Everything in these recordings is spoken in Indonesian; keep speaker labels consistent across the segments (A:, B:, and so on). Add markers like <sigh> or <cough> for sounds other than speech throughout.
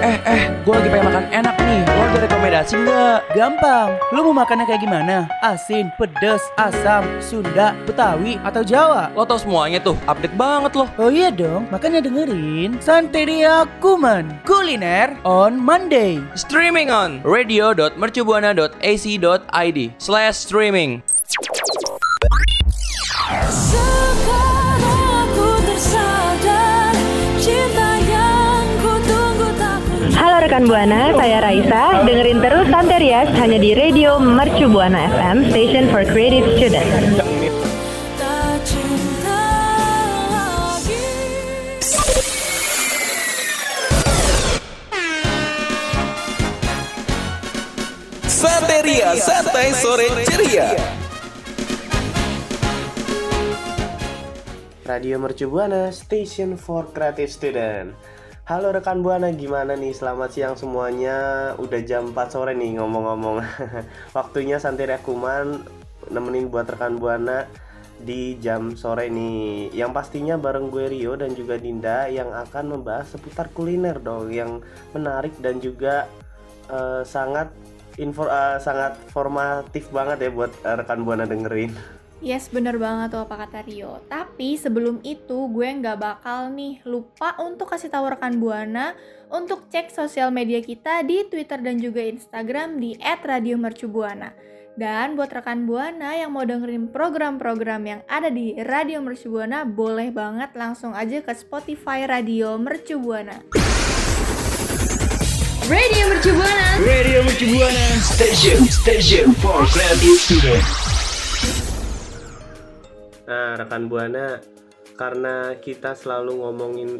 A: Eh, eh, gue lagi pengen makan enak nih. Lo ada rekomendasi nggak?
B: Gampang, lu mau makannya kayak gimana? Asin, pedes, asam, Sunda, Betawi, atau Jawa?
A: Lo tau semuanya tuh, update banget loh.
B: Oh iya dong, makanya dengerin Santeria Kuman Kuliner on Monday.
A: Streaming on radio.mercubuana.ac.id slash streaming.
C: Rekan Buana, saya Raisa. Dengerin terus Santerias hanya di Radio Mercu Buana FM, Station for Creative Students.
D: Santeria Santai Sore Ceria.
E: Radio Mercu Buana, Station for Creative Student. Halo rekan Buana, gimana nih? Selamat siang semuanya. Udah jam 4 sore nih ngomong-ngomong. <laughs> Waktunya Santeria Kuman nemenin buat rekan Buana di jam sore nih. Yang pastinya bareng gue Rio dan juga Dinda yang akan membahas seputar kuliner dong yang menarik dan juga eh, sangat info eh, sangat formatif banget ya buat eh, rekan Buana dengerin.
F: Yes, bener banget tuh apa kata Rio. Tapi sebelum itu gue nggak bakal nih lupa untuk kasih tahu rekan Buana untuk cek sosial media kita di Twitter dan juga Instagram di @radiomercubuana. Dan buat rekan Buana yang mau dengerin program-program yang ada di Radio Mercubuana, boleh banget langsung aja ke Spotify Radio Mercubuana. Radio Mercubuana.
D: Radio Mercubuana Station Station for Creative Student.
E: Nah, rekan Buana, karena kita selalu ngomongin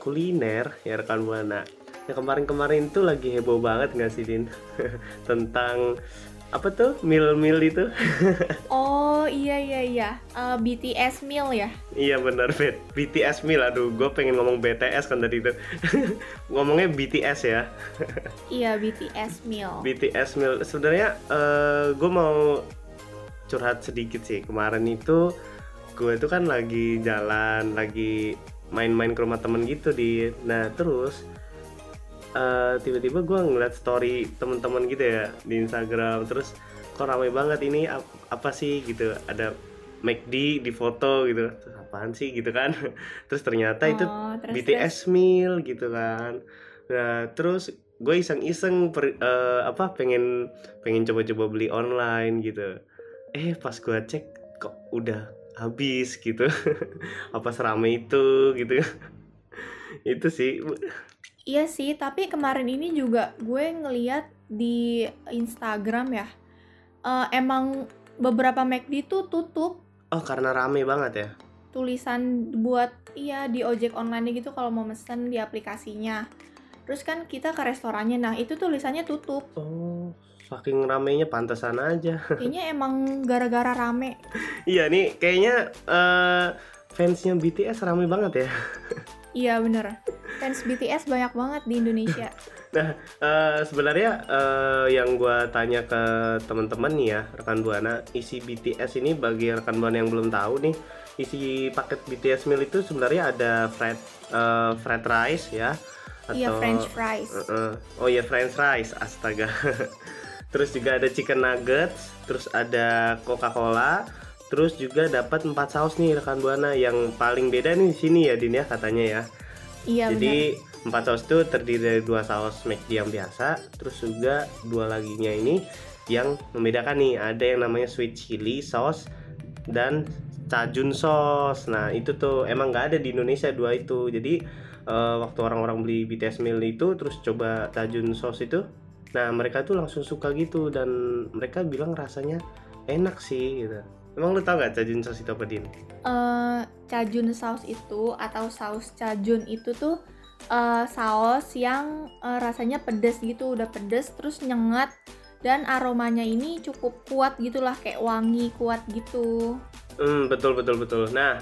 E: kuliner ya rekan Buana. Ya kemarin-kemarin tuh lagi heboh banget nggak sih Din? <laughs> Tentang apa tuh meal-meal itu? <laughs>
F: Oh iya iya iya, Eh, BTS meal ya.
E: iya benar Bet. BTS meal. Aduh, gue pengen ngomong BTS kan tadi itu. <laughs> Ngomongnya BTS ya.
F: Iya BTS meal.
E: BTS meal. Sebenarnya gue mau curhat sedikit sih. Kemarin itu gue itu kan lagi jalan, lagi main-main ke rumah temen gitu di. Nah terus eh, tiba-tiba gue ngeliat story temen-temen gitu ya di Instagram. Terus kok ramai banget ini ap- apa sih gitu? Ada McD di foto gitu. Terus apaan sih gitu kan? <laughs> Terus ternyata itu
F: Oh, terus,
E: BTS meal gitu kan. Nah, terus gue iseng-iseng per- eh, apa pengen pengen coba-coba beli online gitu. Eh, pas gue cek kok udah habis gitu. <laughs> apa serame itu gitu. <laughs> itu sih.
F: Iya sih, tapi kemarin ini juga gue ngeliat di Instagram ya, eh, emang beberapa McD tuh tutup
E: Oh, karena rame banget ya.
F: tulisan buat iya di ojek online gitu kalau mau mesen di aplikasinya. Terus kan kita ke restorannya, nah itu tulisannya tutup.
E: Oh, saking ramenya pantesan aja. <laughs>
F: Kayaknya emang gara-gara rame.
E: iya nih, kayaknya eh, fansnya BTS rame banget ya. <laughs>
F: Iya bener, fans BTS banyak banget di Indonesia. <laughs>
E: Nah, eh, sebenarnya eh, yang gua tanya ke teman-teman nih ya, rekan Buana, isi BTS ini bagi rekan Buana yang belum tahu nih, isi paket BTS meal itu sebenarnya ada fried eh, fried rice ya,
F: Iya, French fries.
E: Eh, eh. oh iya French fries, astaga. Terus juga ada chicken nuggets, terus ada Coca-Cola, terus juga dapat empat saus nih rekan Buana yang paling beda nih di sini ya Din ya katanya ya.
F: Iya.
E: Jadi empat saus itu terdiri dari dua saus McD yang biasa, terus juga dua laginya ini yang membedakan nih ada yang namanya sweet chili sauce dan cajun sauce. Nah itu tuh emang nggak ada di Indonesia dua itu. Jadi eh, waktu orang-orang beli BTS meal itu terus coba cajun sauce itu, nah mereka tuh langsung suka gitu dan mereka bilang rasanya enak sih gitu. Emang lu tau gak cajun sauce itu apa Din?
F: eh cajun saus itu atau saus cajun itu tuh eh, saus yang eh, rasanya pedes gitu, udah pedes terus nyengat dan aromanya ini cukup kuat gitulah kayak wangi kuat gitu.
E: Hmm, betul betul betul. Nah,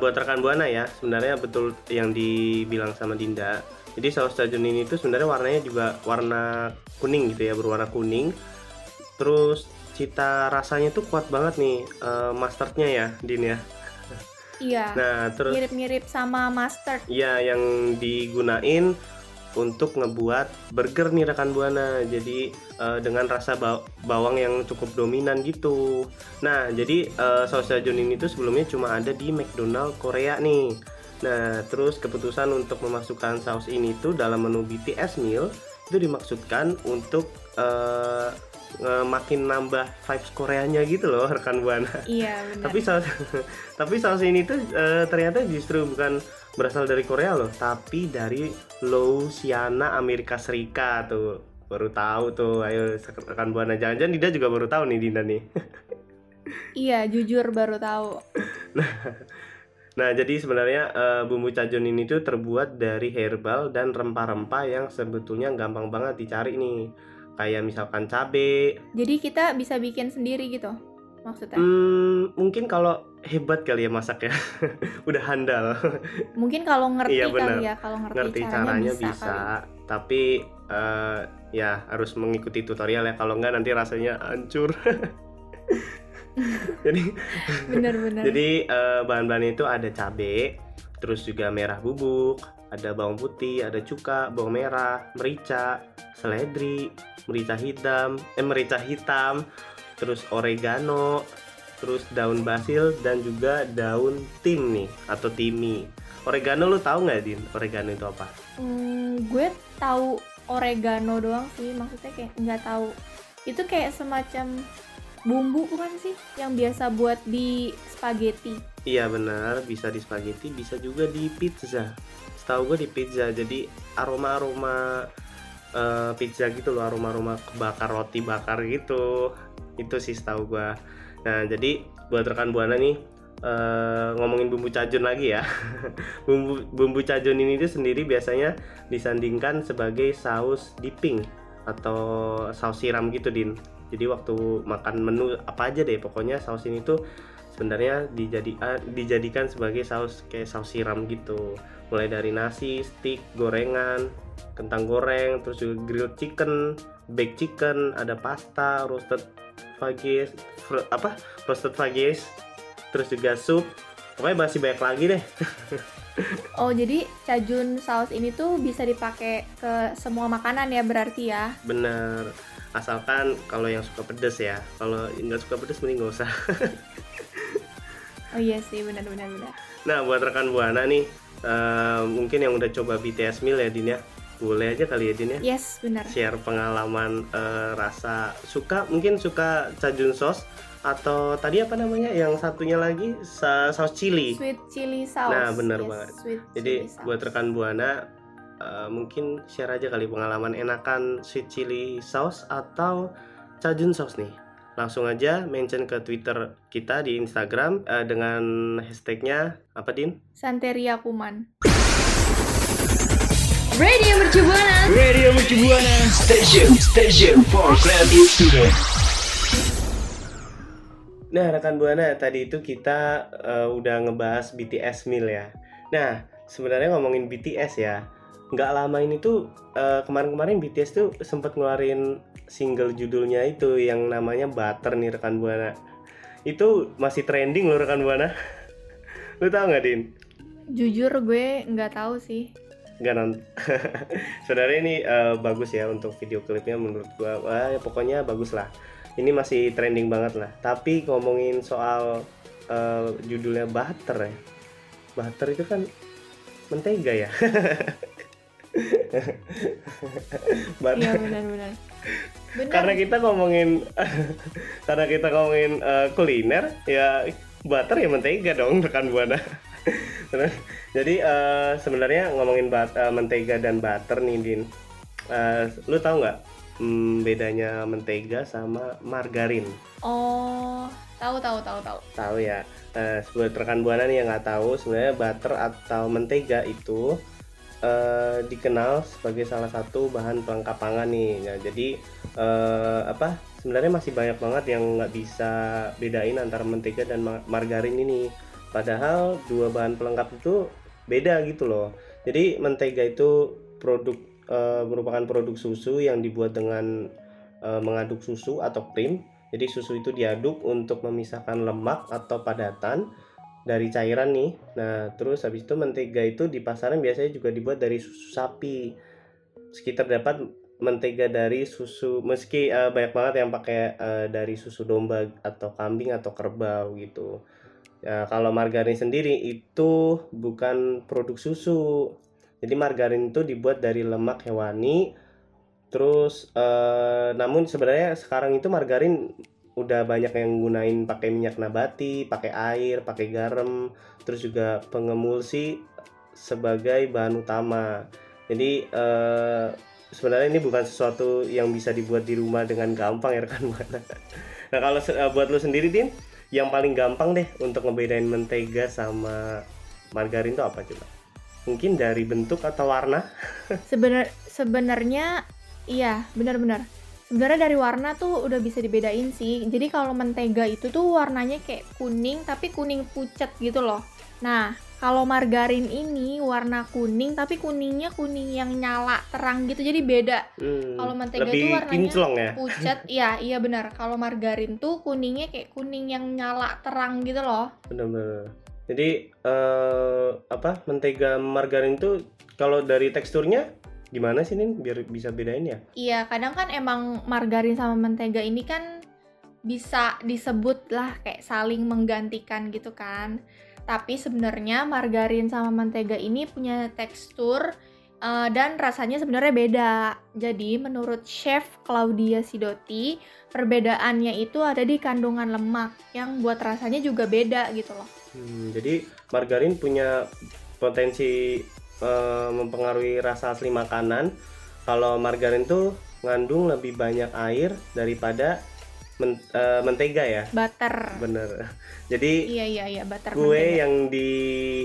E: buat rekan buana ya, sebenarnya betul yang dibilang sama Dinda. Jadi saus cajun ini tuh sebenarnya warnanya juga warna kuning gitu ya, berwarna kuning. Terus cita rasanya tuh kuat banget nih eh, mustardnya ya, Din ya.
F: Iya. <laughs>
E: Nah, terus
F: Mirip-mirip sama mustard.
E: ya yang digunain untuk ngebuat burger nih rekan buana. Jadi eh, dengan rasa ba- bawang yang cukup dominan gitu. Nah, jadi eh, saus cajun ini tuh sebelumnya cuma ada di McDonald Korea nih. Nah, terus keputusan untuk memasukkan saus ini tuh dalam menu BTS meal itu dimaksudkan untuk nge- makin nambah vibes Koreanya gitu loh rekan buana.
F: Iya <laughs> benar.
E: Tapi saus <laughs> tapi saus ini tuh eh, ternyata justru bukan berasal dari Korea loh, tapi dari Louisiana Amerika Serikat tuh. Baru tahu tuh. Ayo rekan buana jangan-jangan Dinda juga baru tahu nih Dinda nih. <laughs>
F: Iya jujur baru tahu.
E: Nah, jadi sebenarnya eh, bumbu cajun ini tuh terbuat dari herbal dan rempah-rempah yang sebetulnya gampang banget dicari nih. Kayak misalkan cabe.
F: Jadi kita bisa bikin sendiri gitu maksudnya.
E: Hmm, mungkin kalau hebat kali ya masak ya. <laughs> Udah handal.
F: Mungkin kalau ngerti
E: Iya,
F: kali ya, kalau ngerti,
E: ngerti
F: caranya,
E: caranya
F: bisa,
E: bisa,
F: kali.
E: tapi eh, ya harus mengikuti tutorial ya kalau enggak nanti rasanya hancur <laughs> <laughs> jadi
F: Bener-bener.
E: jadi eh, bahan-bahannya itu ada cabe terus juga merah bubuk ada bawang putih ada cuka bawang merah merica seledri merica hitam eh merica hitam terus oregano terus daun basil dan juga daun tim nih atau timi oregano lu tahu nggak din oregano itu apa
F: Hmm, gue tahu oregano doang sih, maksudnya kayak nggak tahu. Itu kayak semacam bumbu bukan sih yang biasa buat di spaghetti.
E: Iya benar, bisa di spaghetti, bisa juga di pizza. Setahu gue di pizza, jadi aroma-aroma eh, pizza gitu loh, aroma-aroma bakar roti bakar gitu. Itu sih setahu gue. Nah jadi buat rekan buana nih eh, ngomongin bumbu cajun lagi ya. <laughs> bumbu bumbu cajun ini tuh sendiri biasanya disandingkan sebagai saus dipping atau saus siram gitu din. Jadi waktu makan menu apa aja deh, pokoknya saus ini tuh sebenarnya dijadi ah, dijadikan sebagai saus kayak saus siram gitu mulai dari nasi, steak, gorengan, kentang goreng, terus juga grilled chicken, baked chicken, ada pasta, roasted veggies, fr- apa roasted veggies, terus juga sup, pokoknya masih banyak lagi deh. <laughs>
F: Oh, jadi cajun saus ini tuh bisa dipakai ke semua makanan ya berarti ya.
E: Bener, asalkan kalau yang suka pedes ya, kalau nggak suka pedes mending nggak usah. <laughs>
F: Oh iya sih, benar-benar benar.
E: Nah, buat rekan buana nih, eh, mungkin yang udah coba BTS meal ya Din ya, boleh aja kali ya Din ya.
F: Yes, benar.
E: share pengalaman eh, rasa suka mungkin suka cajun sauce atau tadi apa namanya yang satunya lagi sa- saus chili
F: Sweet chili sauce.
E: Nah, bener
F: Yes,
E: banget.
F: Sweet
E: jadi buat rekan buana eh, mungkin share aja kali pengalaman enakan sweet chili sauce atau cajun sauce nih langsung aja mention ke twitter kita di instagram eh, dengan hashtagnya apa din
F: Santeria Kuman.
G: Radio Mercu Buana.
D: Radio Mercu Buana Station Station for Creative Student
E: Nah, rekan Buana, tadi itu kita eh, udah ngebahas BTS Meal ya. Nah, sebenarnya ngomongin BTS ya, nggak lama ini tuh eh, kemarin-kemarin BTS tuh sempat ngeluarin single judulnya itu yang namanya Butter nih rekan Buana. Itu masih trending loh rekan Buana. <laughs> Lu tau nggak Din?
F: Jujur gue nggak tahu sih.
E: Nggak nonton. <laughs> Sebenarnya ini eh, bagus ya untuk video klipnya menurut gua. Wah, ya pokoknya bagus lah. Ini masih trending banget lah. Tapi ngomongin soal eh, judulnya butter ya. Butter itu kan mentega ya. <laughs> <laughs>
F: Iya benar-benar. Benar.
E: karena kita ngomongin <laughs> karena kita ngomongin eh, kuliner ya butter ya mentega dong rekan buana <laughs> jadi eh, sebenarnya ngomongin bat- eh, mentega dan butter nih din Eh, lu tahu nggak hmm, bedanya mentega sama margarin
F: Oh, tahu tahu tahu tahu.
E: tahu ya Eh, buat rekan buana nih yang nggak tahu sebenarnya butter atau mentega itu eh, dikenal sebagai salah satu bahan pelengkap pangan nih. Nah, jadi eh, apa sebenarnya masih banyak banget yang nggak bisa bedain antara mentega dan ma- margarin ini. Padahal dua bahan pelengkap itu beda gitu loh. Jadi mentega itu produk eh, merupakan produk susu yang dibuat dengan eh, mengaduk susu atau krim. Jadi susu itu diaduk untuk memisahkan lemak atau padatan dari cairan nih. Nah, terus habis itu mentega itu di pasaran biasanya juga dibuat dari susu sapi. sekitar dapat mentega dari susu meski eh, banyak banget yang pakai eh, dari susu domba atau kambing atau kerbau gitu. Ya, kalau margarin sendiri itu bukan produk susu. Jadi margarin itu dibuat dari lemak hewani. Terus eh, namun sebenarnya sekarang itu margarin udah banyak yang gunain pakai minyak nabati, pakai air, pakai garam, terus juga pengemulsi sebagai bahan utama. Jadi eh, sebenarnya ini bukan sesuatu yang bisa dibuat di rumah dengan gampang ya rekan buana. <laughs> Nah kalau eh, buat lu sendiri Din, yang paling gampang deh untuk ngebedain mentega sama margarin itu apa coba? Mungkin dari bentuk atau warna? <laughs>
F: Sebenar sebenarnya iya, benar-benar. Sebenarnya dari warna tuh udah bisa dibedain sih. Jadi kalau mentega itu tuh warnanya kayak kuning tapi kuning pucat gitu loh. Nah, kalau margarin ini warna kuning tapi kuningnya kuning yang nyala terang gitu. Jadi beda.
E: Hmm,
F: Kalau mentega itu warnanya
E: kinclong ya.
F: Pucat, <laughs> iya, iya benar. Kalau margarin tuh kuningnya kayak kuning yang nyala terang gitu loh.
E: Bener-bener. Jadi eh, apa mentega margarin itu kalau dari teksturnya gimana sih Nin biar bisa bedain ya?
F: Iya, kadang kan emang margarin sama mentega ini kan bisa disebut lah kayak saling menggantikan gitu kan. Tapi sebenarnya margarin sama mentega ini punya tekstur eh, dan rasanya sebenarnya beda. Jadi menurut chef Claudia Sidotti, perbedaannya itu ada di kandungan lemak yang buat rasanya juga beda gitu loh.
E: Hmm, jadi margarin punya potensi eh, mempengaruhi rasa asli makanan. Kalau margarin tuh ngandung lebih banyak air daripada men- eh, mentega ya.
F: Butter.
E: Bener. <laughs> Jadi
F: Iya iya iya butter
E: kue
F: mentega.
E: yang di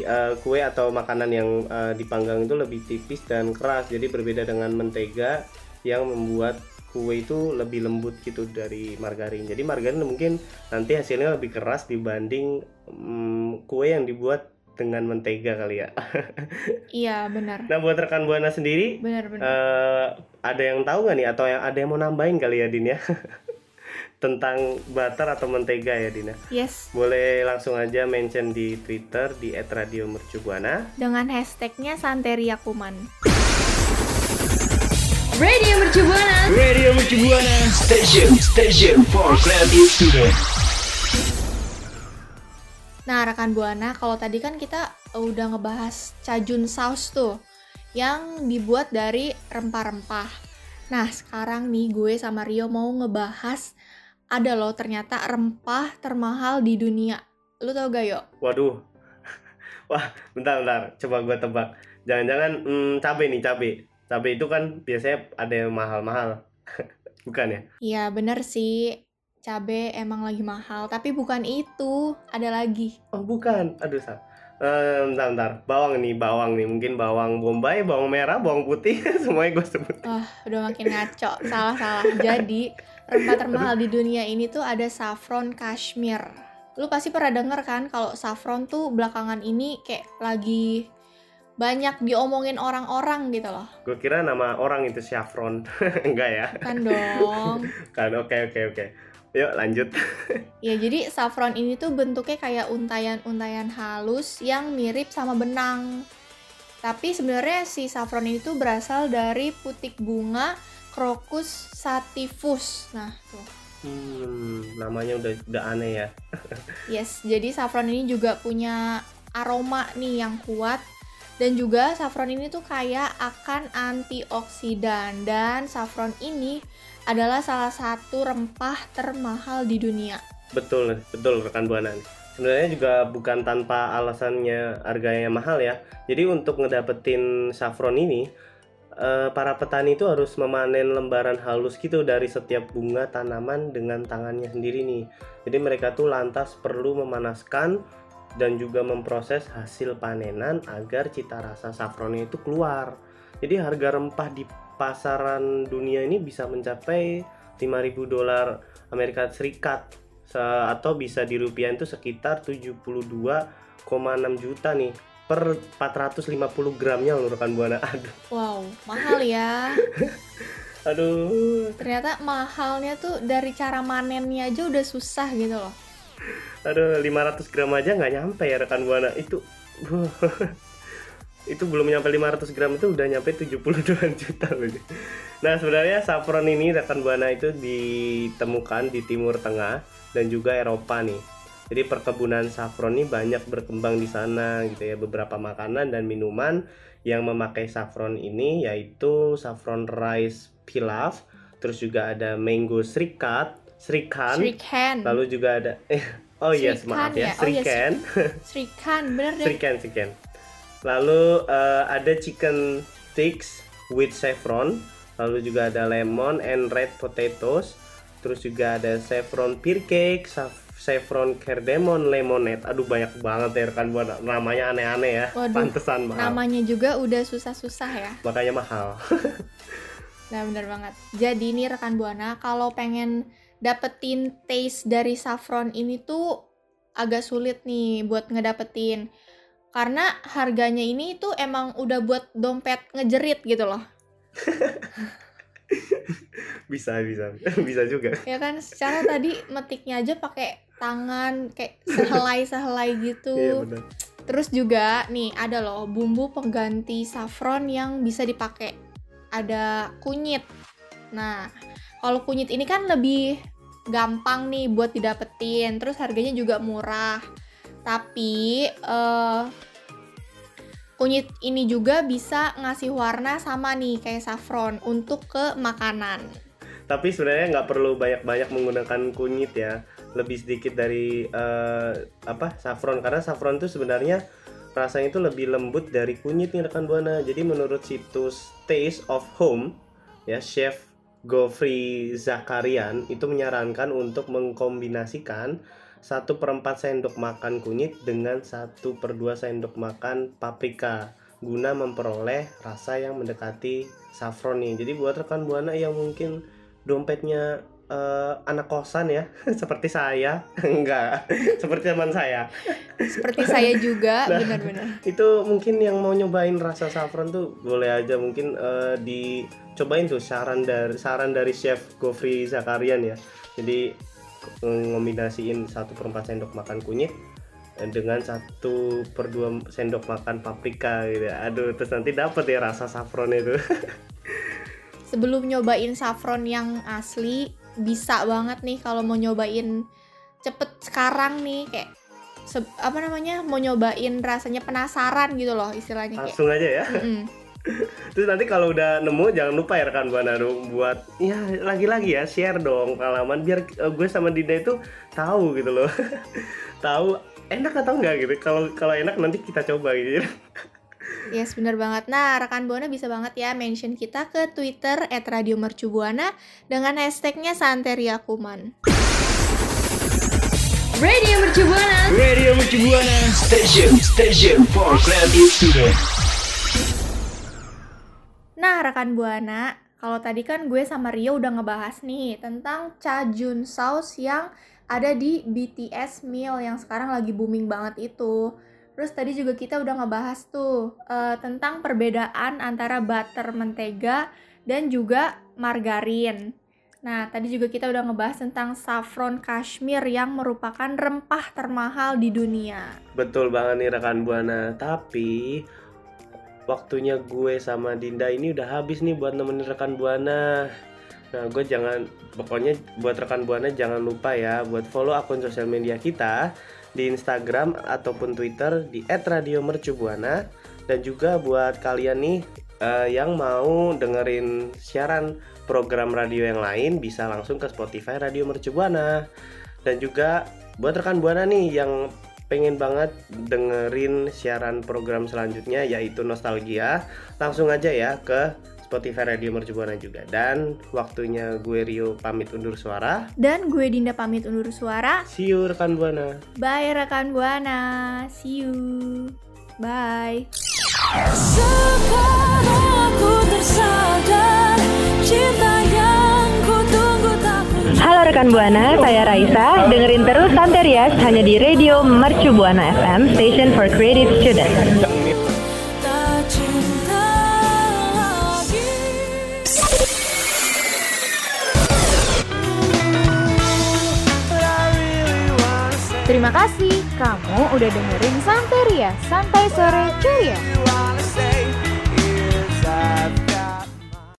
E: eh, kue atau makanan yang eh, dipanggang itu lebih tipis dan keras. Jadi berbeda dengan mentega yang membuat kue itu lebih lembut gitu dari margarin. Jadi margarin mungkin nanti hasilnya lebih keras dibanding mm, kue yang dibuat dengan mentega kali ya.
F: Iya benar.
E: Nah buat rekan buana sendiri
F: Benar benar.
E: eh, ada yang tahu nggak nih atau yang ada yang mau nambahin kali ya Din ya <laughs> tentang butter atau mentega ya Dina?
F: Yes.
E: Boleh langsung aja mention di Twitter di @radiomercubuana.
F: dengan hashtagnya Santeria Kuman.
G: Radio Mercu Buana.
D: Radio Mercu Buana Station Station for creative student
F: Nah, rekan Buana, kalau tadi kan kita udah ngebahas cajun saus tuh yang dibuat dari rempah-rempah. Nah, sekarang nih gue sama Rio mau ngebahas ada loh ternyata rempah termahal di dunia. Lu tau gak, Yo?
E: Waduh. <laughs> Wah, bentar bentar. Coba gua tebak. Jangan-jangan hmm, cabe nih, cabe. Cabe itu kan biasanya ada yang mahal-mahal. <laughs> Bukan ya?
F: Iya, bener sih. Cabe emang lagi mahal, tapi bukan itu. Ada lagi.
E: Oh, bukan. Aduh, salah. Eh, bentar, bentar. Bawang nih, bawang nih. Mungkin bawang bombay, bawang merah, bawang putih. <laughs> Semuanya gue sebut.
F: Wah, udah makin ngaco. Salah-salah. Jadi, rempah termahal di dunia ini tuh ada saffron kashmir. Lu pasti pernah denger kan kalau saffron tuh belakangan ini kayak lagi banyak diomongin orang-orang gitu loh.
E: Gue kira nama orang itu Saffron. <laughs> Enggak ya?
F: Kan dong.
E: Kan oke oke oke. Yuk lanjut. <laughs>
F: Ya, jadi saffron ini tuh bentuknya kayak untayan-untayan halus yang mirip sama benang. Tapi sebenarnya si saffron ini tuh berasal dari putik bunga Crocus sativus. Nah, tuh.
E: Hmm, namanya udah udah aneh ya. <laughs>
F: Yes, jadi saffron ini juga punya aroma nih yang kuat dan juga saffron ini tuh kaya akan antioksidan dan saffron ini adalah salah satu rempah termahal di dunia.
E: Betul, betul rekan buana. Sebenarnya juga bukan tanpa alasannya harganya mahal ya. Jadi untuk ngedapetin saffron ini, eh, para petani itu harus memanen lembaran halus gitu dari setiap bunga tanaman dengan tangannya sendiri nih. Jadi mereka tuh lantas perlu memanaskan dan juga memproses hasil panenan agar cita rasa saffronnya itu keluar. Jadi harga rempah di pasaran dunia ini bisa mencapai 5.000 dolar Amerika Serikat Se- atau bisa di rupiah itu sekitar 72,6 juta nih per 450 gramnya loh rekan buana. Aduh,
F: Wow, mahal ya. <laughs>
E: aduh,
F: Ternyata mahalnya tuh dari cara manennya aja udah susah gitu loh.
E: aduh 500 gram aja nggak nyampe ya rekan buana itu. <laughs> itu belum nyampe 500 gram itu udah nyampe 72 <laughs> juta loh. Nah sebenarnya saffron ini rekan buana itu ditemukan di Timur Tengah dan juga Eropa nih. Jadi perkebunan saffron ini banyak berkembang di sana gitu ya. Beberapa makanan dan minuman yang memakai saffron ini yaitu saffron rice pilaf, terus juga ada mango srikat, srikan,
F: Srikan.
E: lalu juga ada eh oh yes
F: Srikan
E: maaf
F: ya? Oh
E: ya,
F: iya,
E: srikan.
F: Srikan, bener deh.
E: Chicken, chicken. Lalu eh, ada chicken sticks with saffron. Lalu juga ada lemon and red potatoes. Terus juga ada saffron pear cake, saf- saffron cardamom lemonade. Aduh banyak banget ya rekan buana. Namanya aneh-aneh ya.
F: Waduh,
E: Pantesan mahal.
F: Namanya juga udah susah-susah ya.
E: Makanya mahal. <laughs>
F: Nah, bener banget. Jadi nih rekan Buana, kalau pengen dapetin taste dari saffron ini tuh agak sulit nih buat ngedapetin. Karena harganya ini tuh emang udah buat dompet ngejerit gitu loh. <laughs>
E: bisa, bisa. <laughs> bisa juga.
F: Ya kan, secara tadi metiknya aja pakai tangan kayak sehelai-sehelai gitu. <laughs>
E: Iya benar.
F: Terus juga nih ada loh bumbu pengganti saffron yang bisa dipakai. Ada kunyit. Nah, kalau kunyit ini kan lebih gampang nih buat didapetin. Terus harganya juga murah. Tapi eh kunyit ini juga bisa ngasih warna sama nih kayak saffron untuk ke makanan.
E: Tapi sebenarnya nggak perlu banyak-banyak menggunakan kunyit ya. Lebih sedikit dari eh, apa saffron karena saffron itu sebenarnya rasanya itu lebih lembut dari kunyit nih rekan buana. Jadi menurut situs Taste of Home ya chef Gofri Zakarian itu menyarankan untuk mengkombinasikan satu perempat sendok makan kunyit dengan satu per dua sendok makan paprika guna memperoleh rasa yang mendekati saffron nih. Jadi buat rekan buana yang mungkin dompetnya eh, anak kosan ya, <laughs> seperti saya, <laughs> enggak, seperti teman saya.
F: Seperti saya juga, <laughs>
E: Nah.
F: benar-benar.
E: Itu mungkin yang mau nyobain rasa saffron tuh boleh aja mungkin eh, dicobain tuh saran dari saran dari chef Gofri Zakarian ya. Jadi ngombinasiin satu per empat sendok makan kunyit eh, dengan satu per dua sendok makan paprika gitu. Aduh, terus nanti dapet ya rasa saffron itu. <laughs>
F: sebelum nyobain saffron yang asli bisa banget nih kalau mau nyobain cepet sekarang nih kayak se- apa namanya mau nyobain rasanya penasaran gitu loh istilahnya kayak
E: Langsung aja ya.
F: Mm-mm.
E: Terus nanti kalau udah nemu jangan lupa ya rekan buana dong buat ya lagi-lagi ya share dong pengalaman biar eh, gue sama Dinda itu tahu gitu loh. <laughs> tahu enak atau enggak gitu. Kalau kalau enak nanti kita coba gitu. <laughs>
F: Yes, bener banget. Nah, rekan Buana bisa banget ya mention kita ke Twitter @radiomercubuana dengan hashtagnya Santeria Kuman.
G: Radio Mercu Buana.
D: Radio Mercu Buana Station Station for Creative Student
F: Nah, rekan Buana, kalau tadi kan gue sama Rio udah ngebahas nih tentang Cajun sauce yang ada di BTS meal yang sekarang lagi booming banget itu. Terus tadi juga kita udah ngebahas tuh eh, tentang perbedaan antara butter mentega dan juga margarin. Nah, tadi juga kita udah ngebahas tentang saffron kashmir yang merupakan rempah termahal di dunia.
E: Betul banget nih rekan buana. Tapi waktunya gue sama Dinda ini udah habis nih buat nemenin rekan buana. Nah, gue jangan pokoknya buat rekan buana jangan lupa ya buat follow akun sosial media kita di Instagram ataupun Twitter di @radiomercubuana dan juga buat kalian nih eh, yang mau dengerin siaran program radio yang lain bisa langsung ke Spotify Radio Mercu Buana. Dan juga buat rekan Buana nih yang pengen banget dengerin siaran program selanjutnya yaitu Nostalgia, langsung aja ya ke Spotify Radio Mercu Buana juga. Dan waktunya gue Rio pamit undur suara.
F: Dan gue Dinda pamit undur suara.
E: See you rekan Buana.
F: Bye rekan Buana. See you. Bye.
G: Sekarang aku tersadar Cinta
C: rekan Buana, saya Raisa. Dengerin terus Santerias hanya di Radio Mercu Buana FM, Station for Creative Students.
H: Terima kasih kamu udah dengerin Santeria Santai Sore Curia.